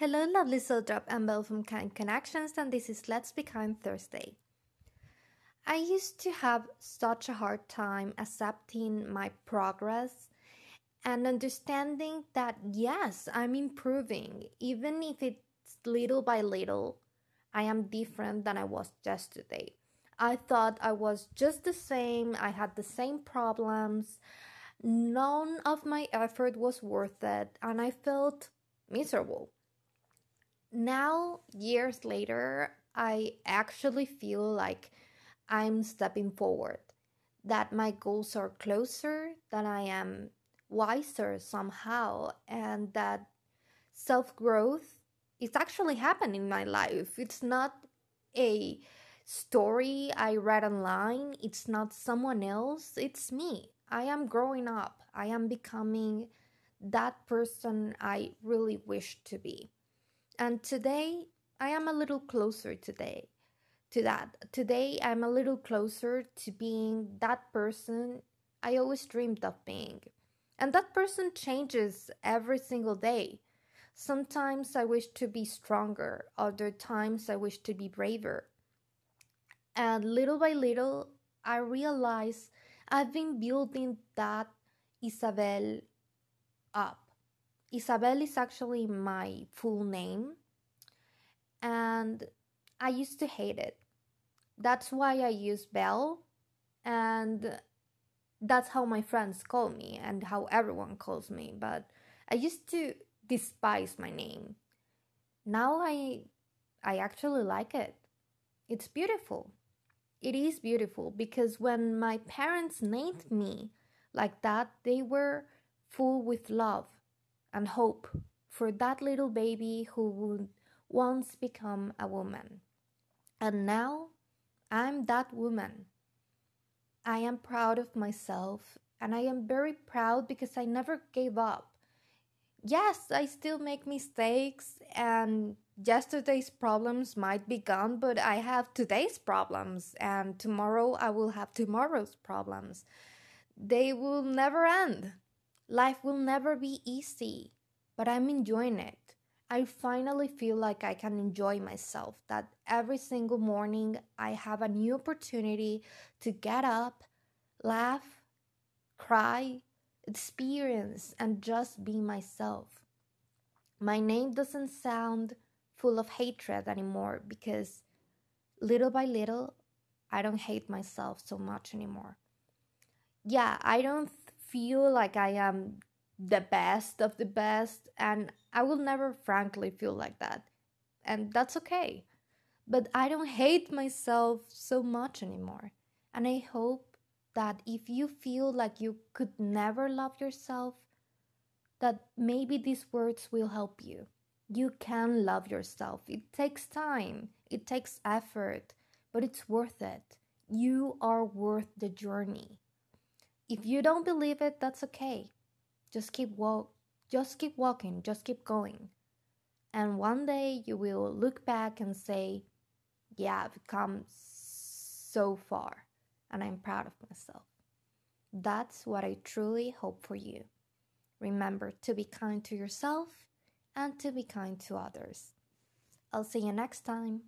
Hello, lovely soul drop. I'm Belle from Kind Connections, and this is Let's Be Kind Thursday. I used to have such a hard time accepting my progress and understanding that yes, I'm improving, even if it's little by little. I am different than I was yesterday. I thought I was just the same, I had the same problems. None of my effort was worth it, and I felt miserable. Now, years later, I actually feel like I'm stepping forward, that my goals are closer, that I am wiser somehow, and that self growth is actually happening in my life. It's not a story I read online, it's not someone else, it's me. I am growing up, I am becoming that person I really wish to be. And today, I am a little closer today to that. Today, I'm a little closer to being that person I always dreamed of being. And that person changes every single day. Sometimes I wish to be stronger, other times I wish to be braver. And little by little, I realize I've been building that Isabel up. Isabel is actually my full name, and I used to hate it. That's why I use Belle, and that's how my friends call me and how everyone calls me. But I used to despise my name. Now I I actually like it. It's beautiful. It is beautiful because when my parents named me like that, they were full with love and hope for that little baby who would once become a woman. And now I'm that woman. I am proud of myself and I am very proud because I never gave up. Yes, I still make mistakes and yesterday's problems might be gone, but I have today's problems and tomorrow I will have tomorrow's problems. They will never end. Life will never be easy, but I'm enjoying it. I finally feel like I can enjoy myself, that every single morning I have a new opportunity to get up, laugh, cry, experience, and just be myself. My name doesn't sound full of hatred anymore because little by little, I don't hate myself so much anymore. Yeah, I don't feel like I am the best of the best, and I will never frankly feel like that. And that's okay. But I don't hate myself so much anymore. And I hope that if you feel like you could never love yourself, that maybe these words will help you. You can love yourself. It takes time, it takes effort, but it's worth it. You are worth the journey. If you don't believe it, that's okay. Just keep walk just keep walking, just keep going. And one day you will look back and say, Yeah, I've come so far, and I'm proud of myself. That's what I truly hope for you. Remember to be kind to yourself and to be kind to others. I'll see you next time.